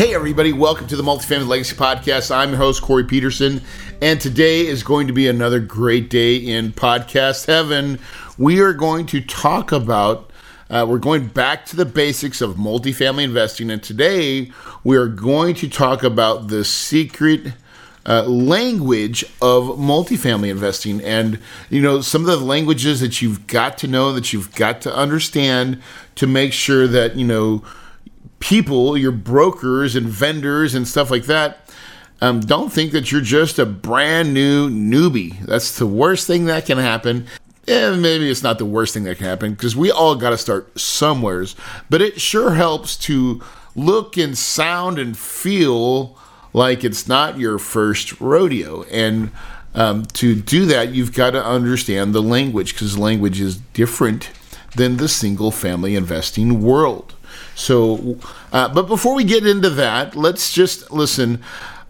Hey, everybody, welcome to the Multifamily Legacy Podcast. I'm your host, Corey Peterson, and today is going to be another great day in podcast heaven. We are going to talk about, uh, we're going back to the basics of multifamily investing, and today we are going to talk about the secret. Uh, language of multifamily investing and you know some of the languages that you've got to know that you've got to understand to make sure that you know people, your brokers and vendors and stuff like that, um, don't think that you're just a brand new newbie. That's the worst thing that can happen. And maybe it's not the worst thing that can happen because we all got to start somewheres. But it sure helps to look and sound and feel like it's not your first rodeo. And um, to do that, you've got to understand the language because language is different than the single family investing world. So, uh, but before we get into that, let's just listen.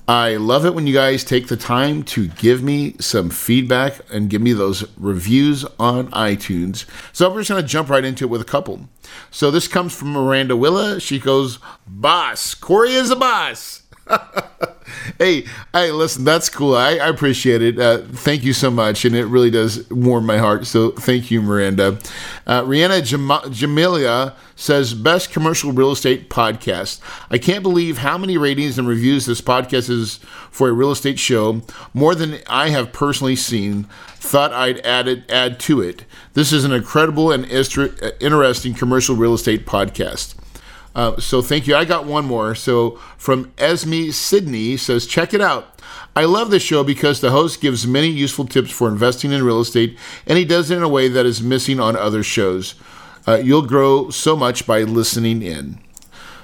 I love it when you guys take the time to give me some feedback and give me those reviews on iTunes. So I'm just going to jump right into it with a couple. So this comes from Miranda Willa. She goes, Boss, Corey is a boss. hey, hey, listen, that's cool. I, I appreciate it. Uh, thank you so much, and it really does warm my heart. So thank you, Miranda. Uh, Rihanna Jam- Jamilia says, "Best commercial real estate podcast." I can't believe how many ratings and reviews this podcast is for a real estate show. More than I have personally seen. Thought I'd add it, add to it. This is an incredible and interesting commercial real estate podcast. Uh, so thank you. I got one more. So from Esme Sydney says, check it out. I love this show because the host gives many useful tips for investing in real estate, and he does it in a way that is missing on other shows. Uh, you'll grow so much by listening in.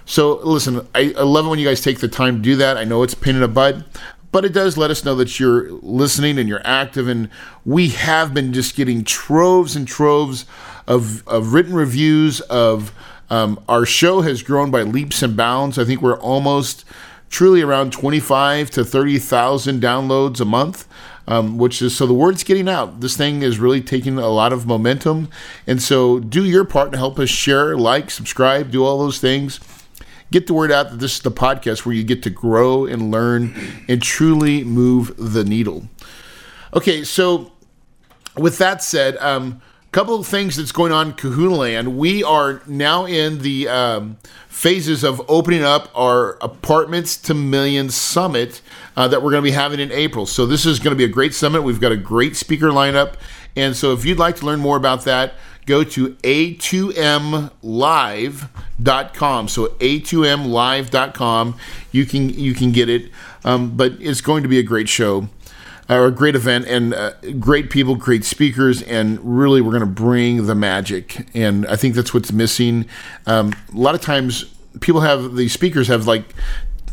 So listen, I, I love it when you guys take the time to do that. I know it's a pain in the butt, but it does let us know that you're listening and you're active. And we have been just getting troves and troves of, of written reviews of um, our show has grown by leaps and bounds. I think we're almost truly around 25 to 30,000 downloads a month. Um, which is so the word's getting out. This thing is really taking a lot of momentum. And so do your part to help us share, like, subscribe, do all those things. Get the word out that this is the podcast where you get to grow and learn and truly move the needle. Okay, so with that said, um, couple of things that's going on in Kahuna Land. We are now in the um, phases of opening up our Apartments to Millions Summit uh, that we're going to be having in April. So this is going to be a great summit. We've got a great speaker lineup. And so if you'd like to learn more about that, go to a2mlive.com. So a2mlive.com. You can you can get it. Um, but it's going to be a great show a great event and uh, great people, great speakers, and really we're going to bring the magic. And I think that's what's missing. Um, a lot of times people have the speakers have like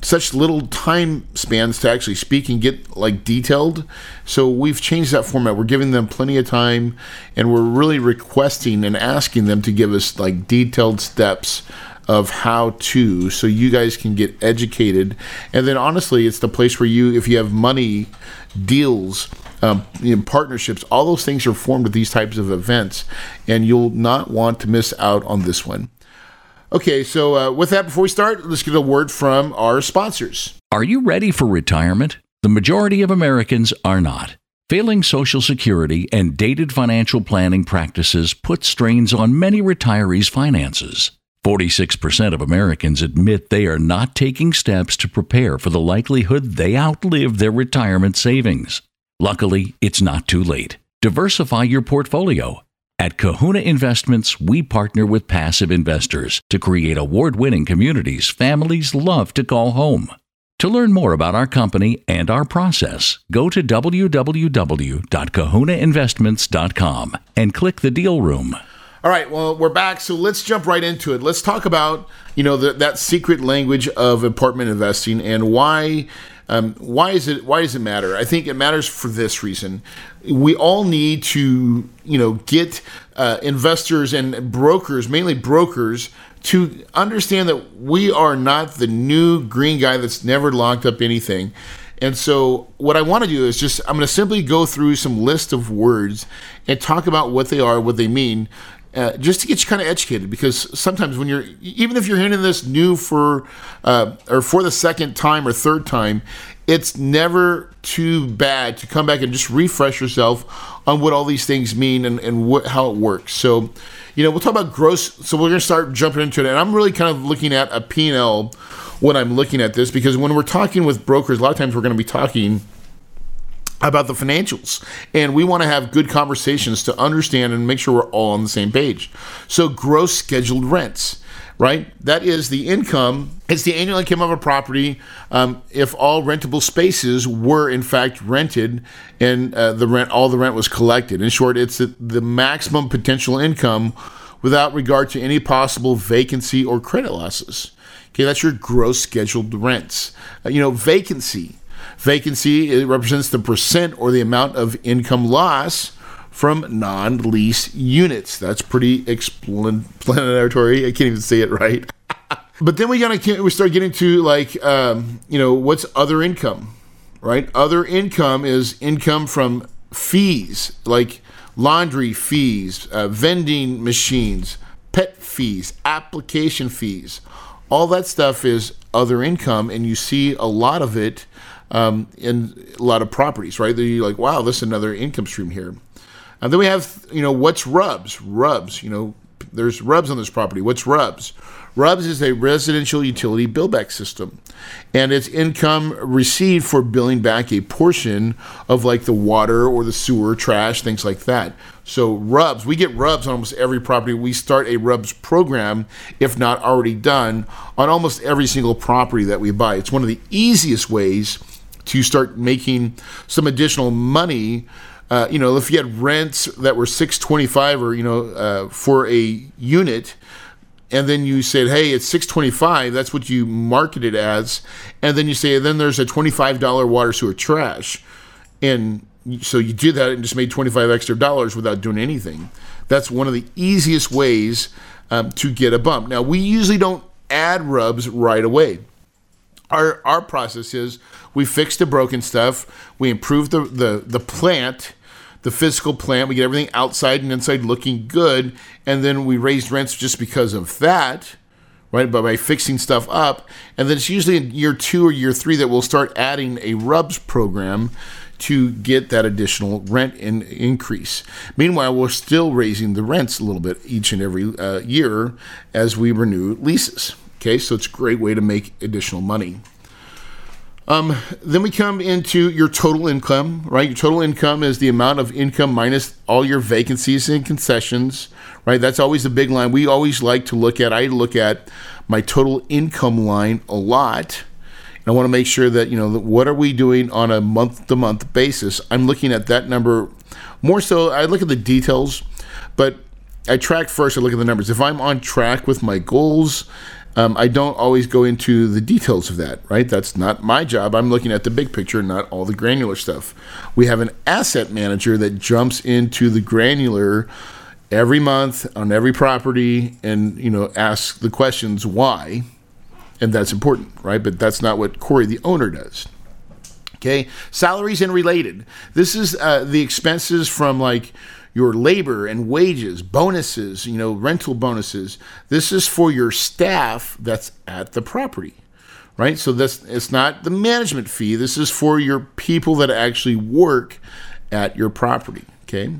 such little time spans to actually speak and get like detailed. So we've changed that format. We're giving them plenty of time and we're really requesting and asking them to give us like detailed steps of how to so you guys can get educated. And then honestly it's the place where you if you have money deals um, you know, partnerships all those things are formed at these types of events and you'll not want to miss out on this one. Okay so uh, with that before we start let's get a word from our sponsors. Are you ready for retirement? The majority of americans are not. Failing Social Security and dated financial planning practices put strains on many retirees' finances. 46% of Americans admit they are not taking steps to prepare for the likelihood they outlive their retirement savings. Luckily, it's not too late. Diversify your portfolio. At Kahuna Investments, we partner with passive investors to create award winning communities families love to call home. To learn more about our company and our process, go to www.kahunainvestments.com and click the deal room. All right, well, we're back, so let's jump right into it. Let's talk about you know the, that secret language of apartment investing and why um, why is it why does it matter? I think it matters for this reason. We all need to you know get uh, investors and brokers, mainly brokers, to understand that we are not the new green guy that's never locked up anything. And so, what I want to do is just, I'm going to simply go through some list of words and talk about what they are, what they mean, uh, just to get you kind of educated because sometimes when you're even if you're hearing this new for uh, or for the second time or third time it's never too bad to come back and just refresh yourself on what all these things mean and, and what, how it works. So you know we'll talk about gross so we're going to start jumping into it. And i'm really kind of looking at a p&l when i'm looking at this because when we're talking with brokers a lot of times we're going to be talking about the financials. And we want to have good conversations to understand and make sure we're all on the same page. So, gross scheduled rents, right? That is the income, it's the annual income of a property um, if all rentable spaces were in fact rented and uh, the rent, all the rent was collected. In short, it's the, the maximum potential income without regard to any possible vacancy or credit losses. Okay, that's your gross scheduled rents. Uh, you know, vacancy Vacancy it represents the percent or the amount of income loss from non lease units. That's pretty explanatory. I can't even say it right. but then we gotta we start getting to like um, you know what's other income, right? Other income is income from fees like laundry fees, uh, vending machines, pet fees, application fees. All that stuff is other income, and you see a lot of it um, in a lot of properties, right? That you're like, wow, this is another income stream here. And then we have, you know, what's RUBS? RUBS, you know, there's RUBS on this property. What's RUBS? RUBS is a residential utility billback system, and it's income received for billing back a portion of like the water or the sewer, trash, things like that. So RUBS, we get RUBS on almost every property. We start a RUBS program, if not already done, on almost every single property that we buy. It's one of the easiest ways to start making some additional money. Uh, you know, if you had rents that were six twenty five or you know uh, for a unit, and then you said, "Hey, it's six twenty five. That's what you market it as," and then you say, "Then there's a twenty five dollar water sewer trash," and so you did that and just made twenty five extra dollars without doing anything. That's one of the easiest ways um, to get a bump. Now we usually don't add RUBS right away our our process is we fix the broken stuff, we improve the the the plant, the physical plant, we get everything outside and inside looking good, and then we raise rents just because of that, right? But by fixing stuff up, and then it's usually in year two or year three that we'll start adding a RUBS program to get that additional rent in, increase. Meanwhile, we're still raising the rents a little bit each and every uh, year as we renew leases. Okay, so it's a great way to make additional money. Um, then we come into your total income, right? Your total income is the amount of income minus all your vacancies and concessions, right? That's always the big line. We always like to look at, I look at my total income line a lot. And I want to make sure that, you know, what are we doing on a month to month basis? I'm looking at that number more so. I look at the details, but I track first. I look at the numbers. If I'm on track with my goals, um, I don't always go into the details of that, right? That's not my job. I'm looking at the big picture, not all the granular stuff. We have an asset manager that jumps into the granular every month on every property and, you know, asks the questions why. And that's important, right? But that's not what Corey, the owner, does. Okay. Salaries and related. This is uh, the expenses from like, your labor and wages, bonuses, you know, rental bonuses. This is for your staff that's at the property, right? So this it's not the management fee. This is for your people that actually work at your property. Okay.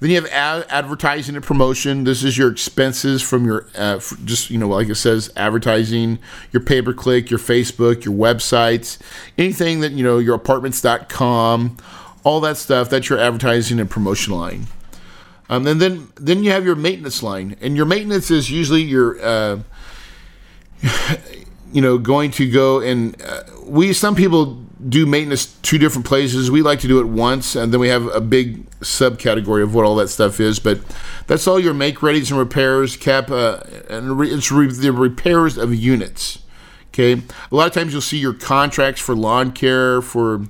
Then you have ad- advertising and promotion. This is your expenses from your uh, just you know like it says advertising, your pay per click, your Facebook, your websites, anything that you know your apartments.com, all that stuff. That's your advertising and promotion line. Um, and then then you have your maintenance line, and your maintenance is usually your uh, you know, going to go and uh, we some people do maintenance two different places. We like to do it once, and then we have a big subcategory of what all that stuff is. But that's all your make readies and repairs cap, uh, and re- it's re- the repairs of units. Okay, a lot of times you'll see your contracts for lawn care, for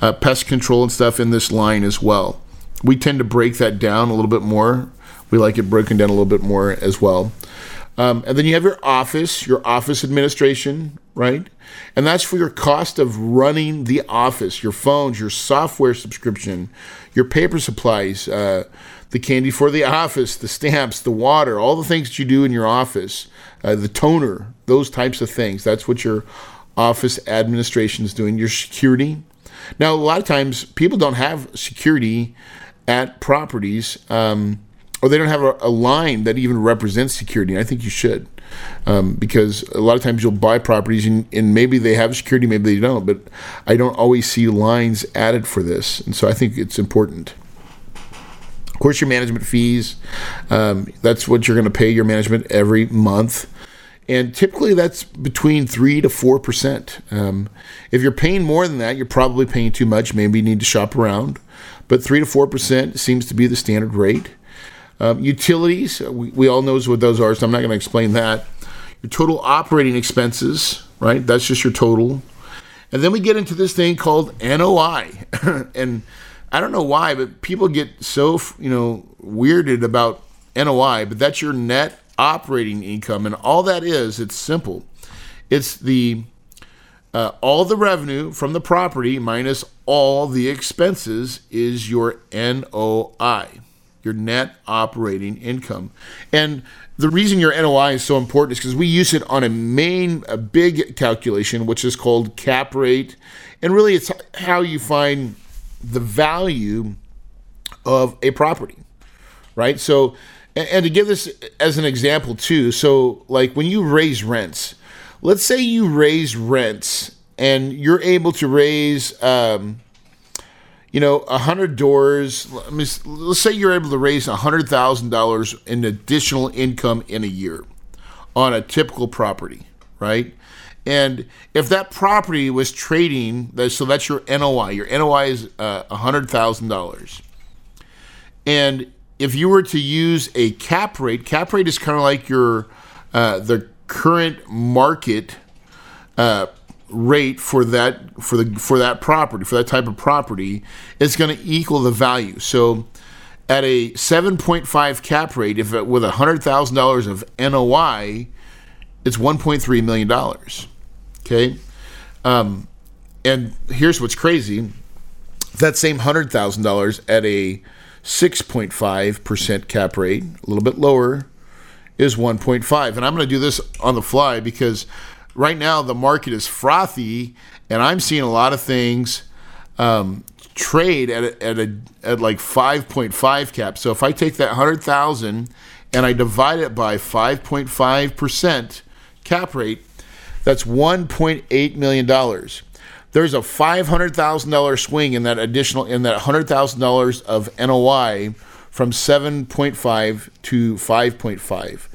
uh, pest control and stuff in this line as well. We tend to break that down a little bit more. We like it broken down a little bit more as well. Um, and then you have your office, your office administration, right? And that's for your cost of running the office, your phones, your software subscription, your paper supplies, uh, the candy for the office, the stamps, the water, all the things that you do in your office, uh, the toner, those types of things. That's what your office administration is doing. Your security. Now, a lot of times people don't have security at properties. Um, or they don't have a, a line that even represents security. I think you should, um, because a lot of times you'll buy properties and, and, maybe they have security, maybe they don't. But I don't always see lines added for this, and so I think it's important. Of course, your management fees. Um, that's what you're going to pay your management every month. And typically that's between 3 to 4%. Um, if you're paying more than that, you're probably paying too much. Maybe you need to shop around. But 3 to 4% seems to be the standard rate. Um, utilities, uh, we, we all know what those are, so I'm not going to explain that. Your total operating expenses, right? That's just your total. And then we get into this thing called NOI. and I don't know why, but people get so, you know, weirded about NOI, but that's your net operating income. And all that is, it's simple. It's the uh, all the revenue from the property minus all the expenses is your NOI your net operating income. And the reason your NOI is so important is because we use it on a main, a big calculation, which is called cap rate. And really, it's how you find the value of a property, right? So, and, to give this as an example too, so like when you raise rents, let's say you raise rents and you're able to raise, um, you know, a hundred doors. Let me, let's say you're able to raise a hundred thousand dollars in additional income in a year on a typical property, right? And if that property was trading, so that's your NOI. Your NOI is uh, a hundred thousand dollars, and if you were to use a cap rate, cap rate is kind of like your uh, the current market uh, rate for that for the for that property for that type of property is going to equal the value. So at a 7.5 cap rate, if it, with $100,000 of NOI, it's 1.3 million dollars. Okay, um, and here's what's crazy: that same hundred thousand dollars at a 6.5 percent cap rate, a little bit lower, is 1.5. And I'm going to do this on the fly because right now the market is frothy, and I'm seeing a lot of things um, trade at a, at a at like 5.5 cap. So if I take that hundred thousand and I divide it by 5.5 percent cap rate, that's 1.8 million dollars. There's a $500,000 swing in that additional in that $100,000 of NOI from 7.5 to 5.5.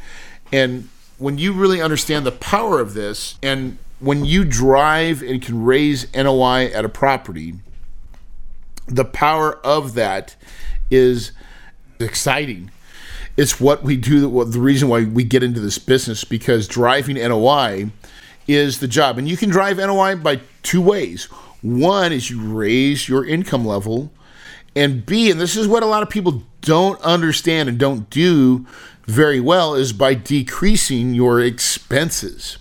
And when you really understand the power of this, and when you drive and can raise NOI at a property, the power of that is exciting. It's what we do. The reason why we get into this business because driving NOI is the job, and you can drive NOI by two ways. One is you raise your income level, and B, and this is what a lot of people don't understand and don't do very well is by decreasing your expenses.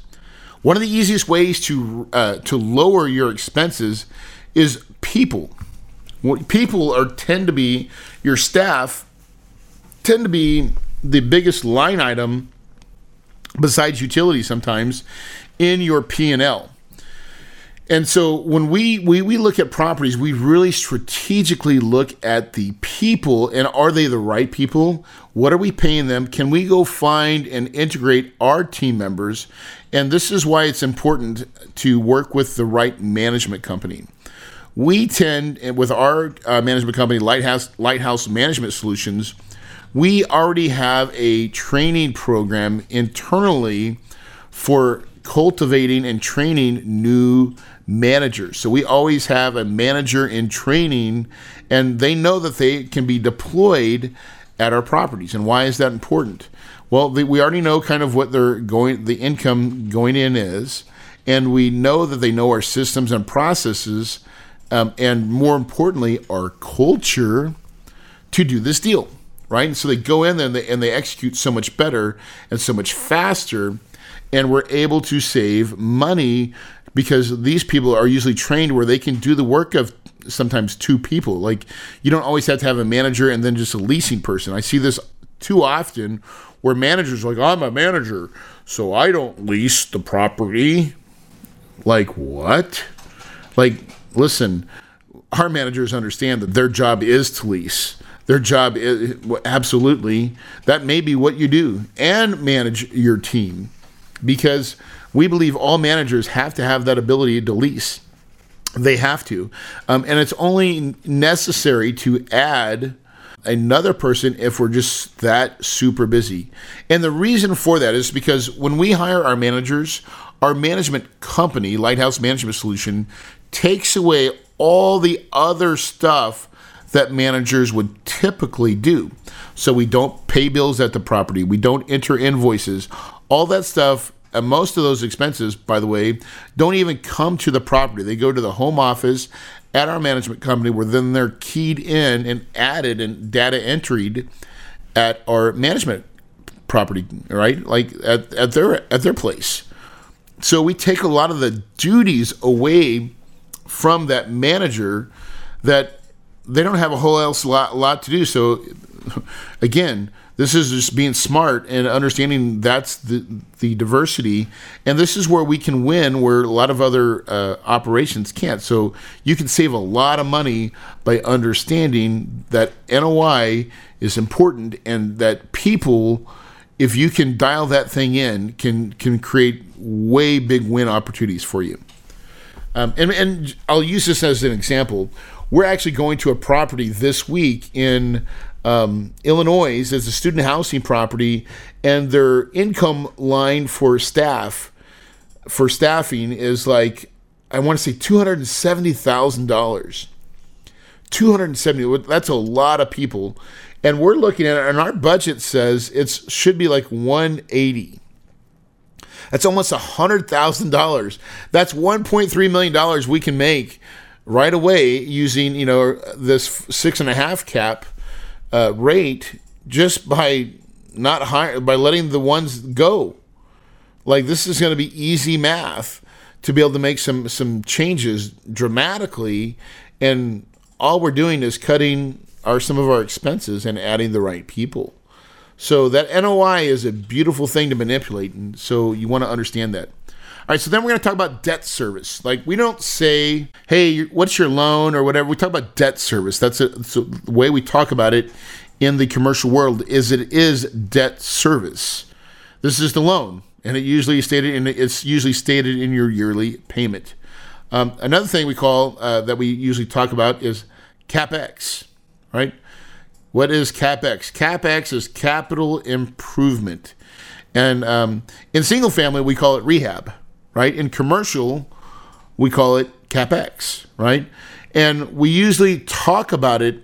One of the easiest ways to uh, to lower your expenses is people. People are tend to be your staff tend to be the biggest line item besides utilities sometimes in your P&L. And so when we, we we look at properties, we really strategically look at the people and are they the right people? What are we paying them? Can we go find and integrate our team members? And this is why it's important to work with the right management company. We tend, with our uh, management company, Lighthouse Lighthouse Management Solutions, we already have a training program internally for cultivating and training new managers. So we always have a manager in training, and they know that they can be deployed at our properties. And why is that important? Well, we already know kind of what they're going, the income going in is, and we know that they know our systems and processes, um, and more importantly, our culture to do this deal, right? And so they go in there and they, and they execute so much better and so much faster, and we're able to save money because these people are usually trained where they can do the work of sometimes two people. Like you don't always have to have a manager and then just a leasing person. I see this too often where managers are like, I'm a manager, so I don't lease the property. Like what? Like, listen, our managers understand that their job is to lease. Their job is absolutely that may be what you do and manage your team because we believe all managers have to have that ability to lease. They have to. Um, and it's only necessary to add another person if we're just that super busy. And the reason for that is because when we hire our managers, our management company, Lighthouse Management Solution, takes away all the other stuff that managers would typically do. So we don't pay bills at the property, we don't enter invoices. All that stuff and most of those expenses, by the way, don't even come to the property. They go to the home office at our management company where then they're keyed in and added and data entered at our management property, right? Like at, at their at their place. So we take a lot of the duties away from that manager that they don't have a whole else lot, lot to do. So again, this is just being smart and understanding that's the the diversity, and this is where we can win where a lot of other uh, operations can't. So you can save a lot of money by understanding that NOI is important and that people, if you can dial that thing in, can can create way big win opportunities for you. Um, and, and I'll use this as an example. We're actually going to a property this week in um, Illinois as a student housing property, and their income line for staff for staffing is like I want to say two hundred and seventy thousand dollars. Two hundred and seventy. That's a lot of people, and we're looking at it, and our budget says it should be like one eighty. That's almost hundred thousand dollars. That's one point three million dollars we can make right away using you know this six and a half cap uh, rate just by not hire by letting the ones go. Like this is going to be easy math to be able to make some some changes dramatically, and all we're doing is cutting our some of our expenses and adding the right people. So that NOI is a beautiful thing to manipulate, and so you want to understand that. All right, so then we're going to talk about debt service. Like we don't say, "Hey, what's your loan?" or whatever. We talk about debt service. That's, a, that's a, the way we talk about it in the commercial world. Is it is debt service? This is the loan, and it usually stated in it's usually stated in your yearly payment. Um, another thing we call uh, that we usually talk about is capex. Right? What is capex? Capex is capital improvement, and um, in single family we call it rehab right? In commercial, we call it capex, right? And we usually talk about it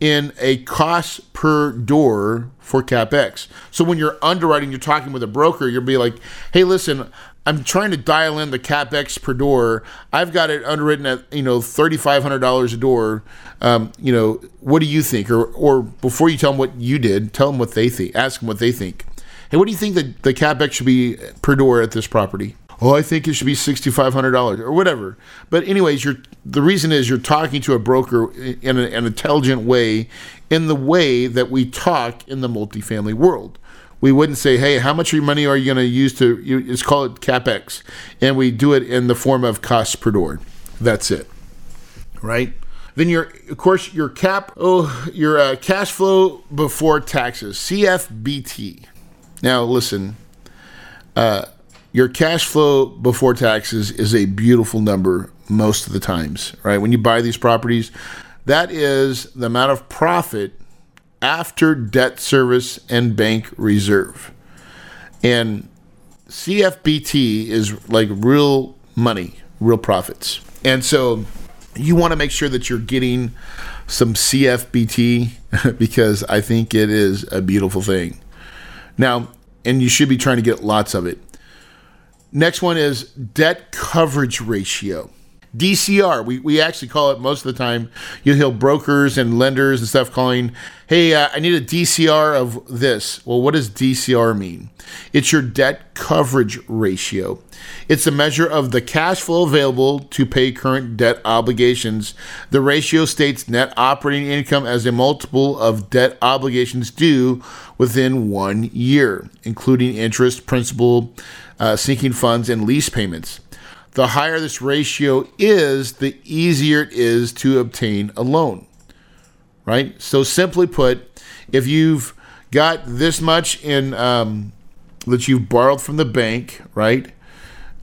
in a cost per door for capex. So when you're underwriting, you're talking with a broker, you'll be like, "Hey, listen, I'm trying to dial in the capex per door. I've got it underwritten at you know thirty five hundred dollars a door. Um, you know, what do you think? Or or before you tell them what you did, tell them what they think. Ask them what they think. Hey, what do you think that the capex should be per door at this property? Oh, I think it should be $6,500 or whatever. But anyways, you're, the reason is you're talking to a broker in an intelligent way, in the way that we talk in the multifamily world. We wouldn't say, hey, how much money are you going to use to, you, it's called CapEx. And we do it in the form of cost per door. That's it. Right? Then your, of course, your cap, oh, your uh, cash flow before taxes, CFBT. Now, listen, uh, your cash flow before taxes is a beautiful number most of the times, right? When you buy these properties, that is the amount of profit after debt service and bank reserve. And CFBT is like real money, real profits. And so you want to make sure that you're getting some CFBT because I think it is a beautiful thing. Now, and you should be trying to get lots of it. Next one is debt coverage ratio. DCR, we, we actually call it most of the time. You'll hear brokers and lenders and stuff calling, hey, uh, I need a DCR of this. Well, what does DCR mean? It's your debt coverage ratio. It's a measure of the cash flow available to pay current debt obligations. The ratio states net operating income as a multiple of debt obligations due within one year, including interest, principal, uh, sinking funds, and lease payments the higher this ratio is, the easier it is to obtain a loan. Right? So, simply put, if you've got this much in um, that you've borrowed from the bank, right?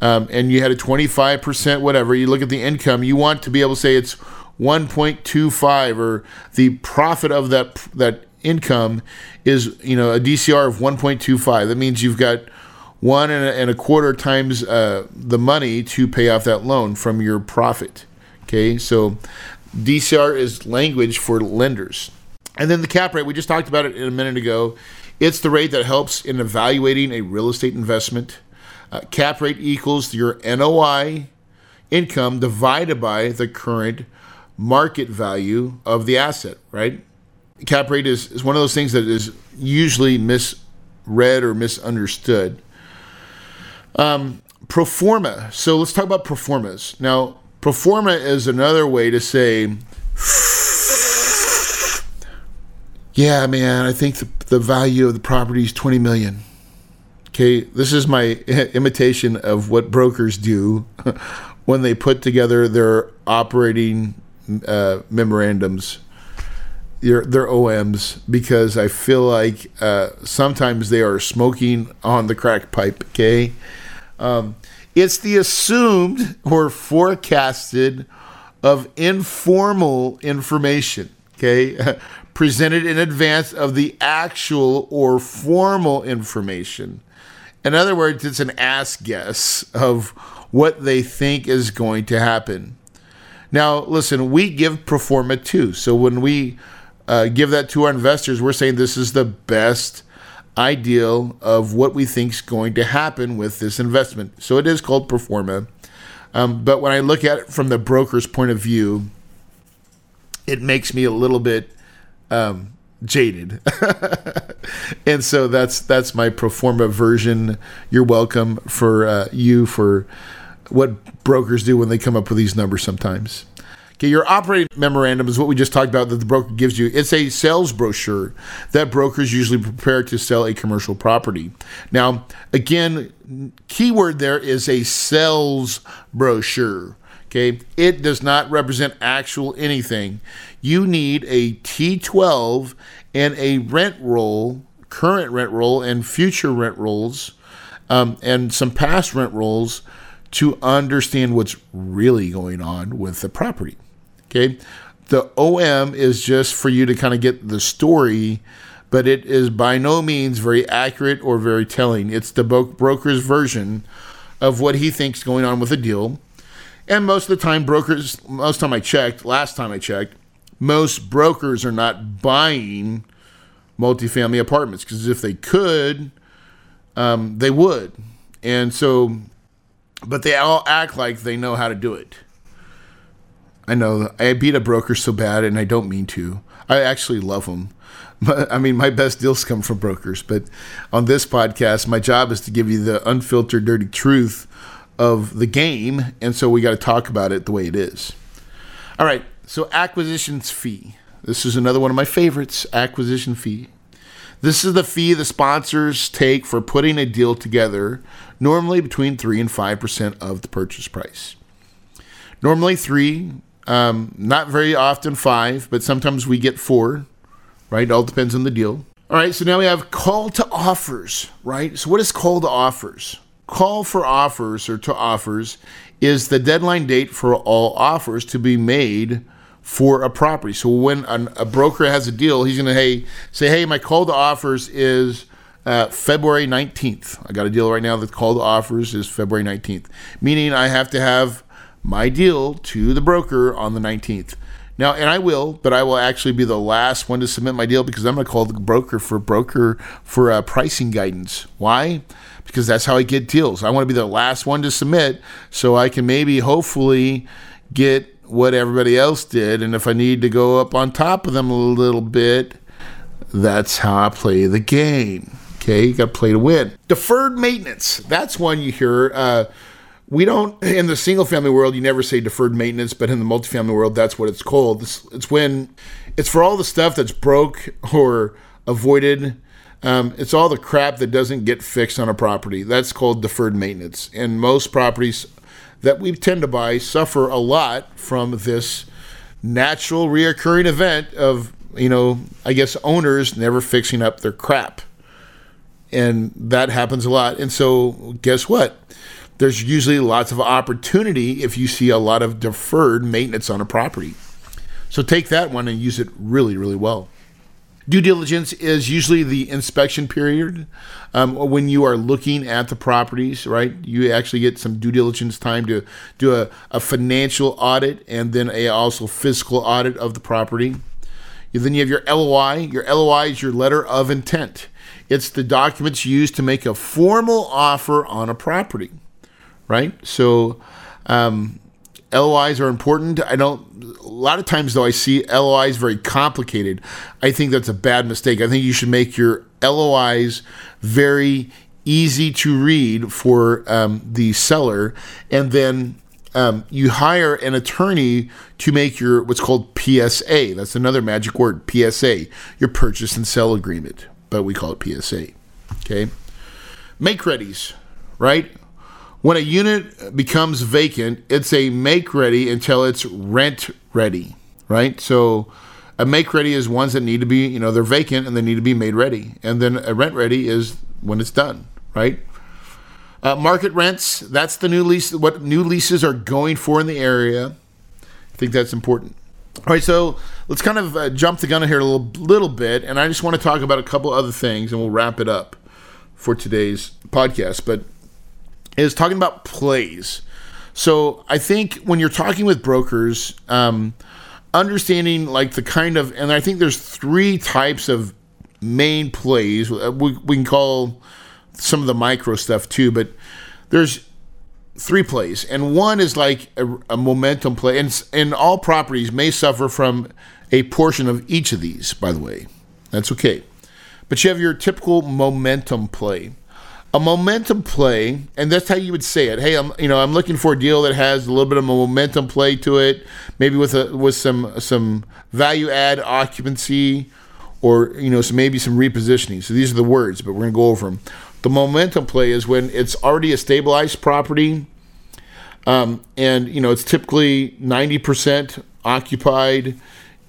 Um, and you had a 25%, whatever, you look at the income, you want to be able to say it's 1.25 or the profit of that that income is, you know, a DCR of 1.25. That means you've got one and a, and a quarter times uh, the money to pay off that loan from your profit. Okay, so DCR is language for lenders. And then the cap rate, we just talked about it a minute ago. It's the rate that helps in evaluating a real estate investment. Uh, cap rate equals your NOI income divided by the current market value of the asset, right? Cap rate is, is one of those things that is usually misread or misunderstood. Um, pro forma. So let's talk about pro formas. Now, pro forma is another way to say, yeah, man, I think the, the value of the property is 20 million. Okay, this is my imitation of what brokers do when they put together their operating uh, memorandums, their, their OMs, because I feel like uh, sometimes they are smoking on the crack pipe. Okay, um, it's the assumed or forecasted of informal information, okay, presented in advance of the actual or formal information. In other words, it's an ass guess of what they think is going to happen. Now, listen, we give Performa forma too. So when we uh, give that to our investors, we're saying this is the best ideal of what we think is going to happen with this investment. So it is called Performa. Um, but when I look at it from the broker's point of view, it makes me a little bit um, jaded. and so that's that's my pro forma version. You're welcome for uh, you for what brokers do when they come up with these numbers sometimes. Okay, your operating memorandum is what we just talked about that the broker gives you. It's a sales brochure that brokers usually prepare to sell a commercial property. Now, again, keyword there is a sales brochure. Okay, it does not represent actual anything. You need a T12 and a rent roll, current rent roll, and future rent rolls, um, and some past rent rolls to understand what's really going on with the property. Okay. The OM is just for you to kind of get the story, but it is by no means very accurate or very telling. It's the broker's version of what he thinks going on with a deal. And most of the time, brokers, most time I checked, last time I checked, most brokers are not buying multifamily apartments because if they could, um, they would. And so, but they all act like they know how to do it. I know I beat a broker so bad, and I don't mean to. I actually love them. I mean, my best deals come from brokers, but on this podcast, my job is to give you the unfiltered, dirty truth of the game, and so we got to talk about it the way it is. All right, so acquisitions fee. This is another one of my favorites acquisition fee. This is the fee the sponsors take for putting a deal together, normally between 3 and 5% of the purchase price. Normally 3 um, not very often five, but sometimes we get four, right? All depends on the deal. All right, so now we have call to offers, right? So, what is call to offers? Call for offers or to offers is the deadline date for all offers to be made for a property. So, when an, a broker has a deal, he's going to hey, say, hey, my call to offers is uh, February 19th. I got a deal right now that call to offers is February 19th, meaning I have to have my deal to the broker on the 19th. Now, and I will, but I will actually be the last one to submit my deal because I'm going to call the broker for broker for uh, pricing guidance. Why? Because that's how I get deals. I want to be the last one to submit so I can maybe, hopefully, get what everybody else did. And if I need to go up on top of them a little bit, that's how I play the game. Okay, you got to play to win. Deferred maintenance. That's one you hear. Uh, we don't in the single family world. You never say deferred maintenance, but in the multifamily world, that's what it's called. It's, it's when it's for all the stuff that's broke or avoided. Um, it's all the crap that doesn't get fixed on a property. That's called deferred maintenance. And most properties that we tend to buy suffer a lot from this natural reoccurring event of you know I guess owners never fixing up their crap and that happens a lot. And so, guess what? There's usually lots of opportunity if you see a lot of deferred maintenance on a property. So, take that one and use it really, really well. Due diligence is usually the inspection period um, when you are looking at the properties, right? You actually get some due diligence time to do a, a financial audit and then a also physical audit of the property. Then you have your LOI. Your LOI is your letter of intent. It's the documents used to make a formal offer on a property, right? So, um, LOIs are important. I don't. A lot of times, though, I see LOIs very complicated. I think that's a bad mistake. I think you should make your LOIs very easy to read for um, the seller, and then um, you hire an attorney to make your what's called PSA. That's another magic word, PSA, your purchase and sell agreement but we call it PSA. Okay. Make readies, right? When a unit becomes vacant, it's a make ready until it's rent ready, right? So a make ready is ones that need to be, you know, they're vacant and they need to be made ready. And then a rent ready is when it's done, right? Uh, market rents, that's the new lease, what new leases are going for in the area. I think that's important. All right, so let's kind of uh, jump the gun here a little, little bit, and I just want to talk about a couple other things, and we'll wrap it up for today's podcast. But is talking about plays. So I think when you're talking with brokers, um, understanding like the kind of, and I think there's three types of main plays. Uh, we, we can call some of the micro stuff too, but there's three plays, and one is like a, a, momentum play, and and all properties may suffer from a portion of each of these. By the way, that's okay, but you have your typical momentum play. A momentum play, and that's how you would say it. Hey, I'm you know I'm looking for a deal that has a little bit of a momentum play to it, maybe with a with some some value add occupancy, or you know maybe some repositioning. So these are the words, but we're gonna go over them. The momentum play is when it's already a stabilized property, um, and you know it's typically ninety percent occupied.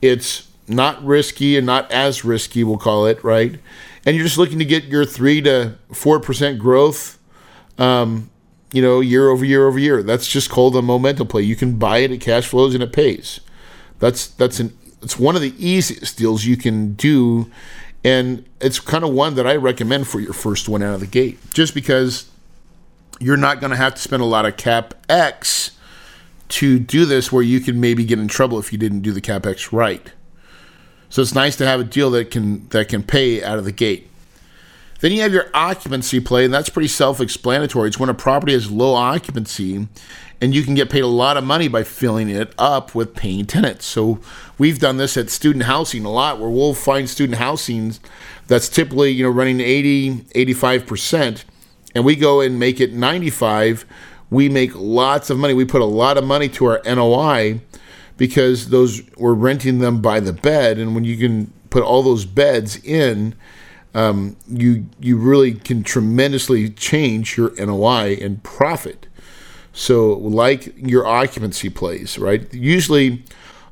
It's not risky and not as risky, we'll call it, right? And you're just looking to get your three to four percent growth, um, you know, year over year over year. That's just called a momentum play. You can buy it, it cash flows, and it pays. That's that's an it's one of the easiest deals you can do and it's kind of one that I recommend for your first one out of the gate, just because you're not going to have to spend a lot of CapEx to do this where you can maybe get in trouble if you didn't do the CapEx right. So it's nice to have a deal that can that can pay out of the gate. Then you have your occupancy play, and that's pretty self-explanatory. It's when a property has low occupancy and you can get paid a lot of money by filling it up with paying tenants. So we've done this at student housing a lot where we'll find student housing that's typically, you know, running 80, 85%, and we go and make it 95. We make lots of money. We put a lot of money to our NOI because those we're renting them by the bed, and when you can put all those beds in, um, you you really can tremendously change your NOI and profit. So, like your occupancy plays, right? Usually,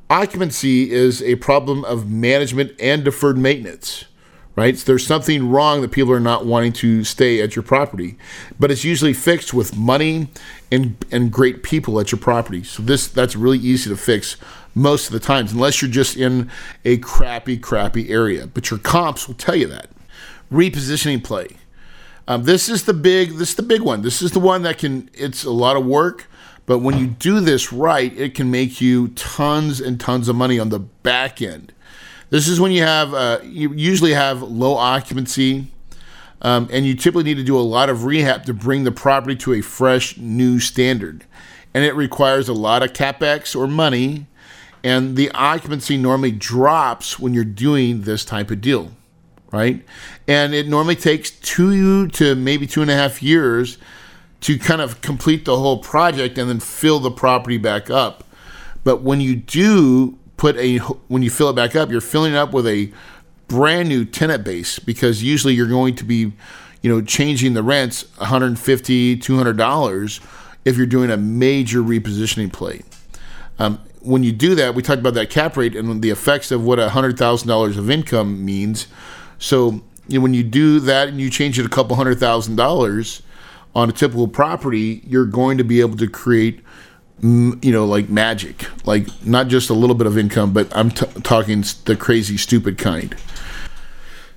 occupancy is a problem of management and deferred maintenance, right? So there's something wrong that people are not wanting to stay at your property, but it's usually fixed with money and and great people at your property. So this that's really easy to fix most of the times, unless you're just in a crappy, crappy area. But your comps will tell you that repositioning play. Um, this is the big. This is the big one. This is the one that can. It's a lot of work, but when you do this right, it can make you tons and tons of money on the back end. This is when you have. Uh, you usually have low occupancy, um, and you typically need to do a lot of rehab to bring the property to a fresh new standard, and it requires a lot of capex or money, and the occupancy normally drops when you're doing this type of deal right? And it normally takes two to maybe two and a half years to kind of complete the whole project and then fill the property back up. But when you do put a, when you fill it back up, you're filling it up with a brand new tenant base because usually you're going to be, you know, changing the rents 150 $200 if you're doing a major repositioning play. Um, when you do that, we talked about that cap rate and the effects of what $100,000 of income means so you know, when you do that and you change it a couple hundred thousand dollars on a typical property, you're going to be able to create, you know, like magic, like not just a little bit of income, but I'm t- talking the crazy, stupid kind.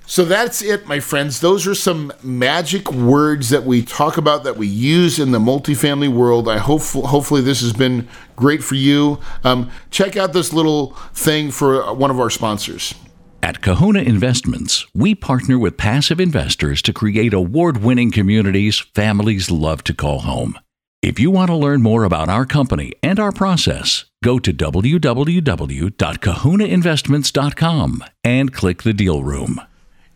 So that's it, my friends. Those are some magic words that we talk about that we use in the multifamily world. I hope hopefully this has been great for you. Um, check out this little thing for one of our sponsors. At Kahuna Investments, we partner with passive investors to create award winning communities families love to call home. If you want to learn more about our company and our process, go to www.kahunainvestments.com and click the deal room.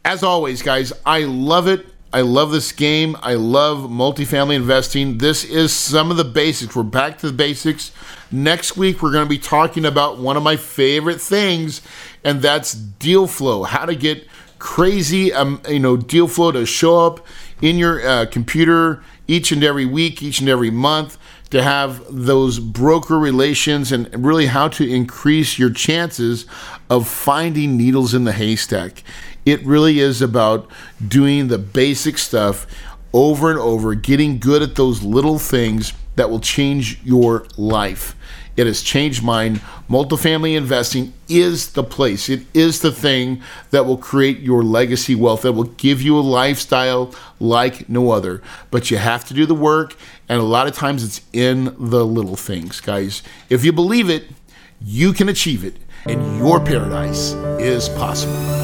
As always, guys, I love it. I love this game. I love multifamily investing. This is some of the basics. We're back to the basics. Next week, we're going to be talking about one of my favorite things, and that's deal flow. How to get crazy, um, you know, deal flow to show up in your uh, computer each and every week, each and every month, to have those broker relations and really how to increase your chances of finding needles in the haystack. It really is about doing the basic stuff over and over, getting good at those little things that will change your life. It has changed mine. Multifamily investing is the place. It is the thing that will create your legacy wealth, that will give you a lifestyle like no other. But you have to do the work, and a lot of times it's in the little things, guys. If you believe it, you can achieve it, and your paradise is possible.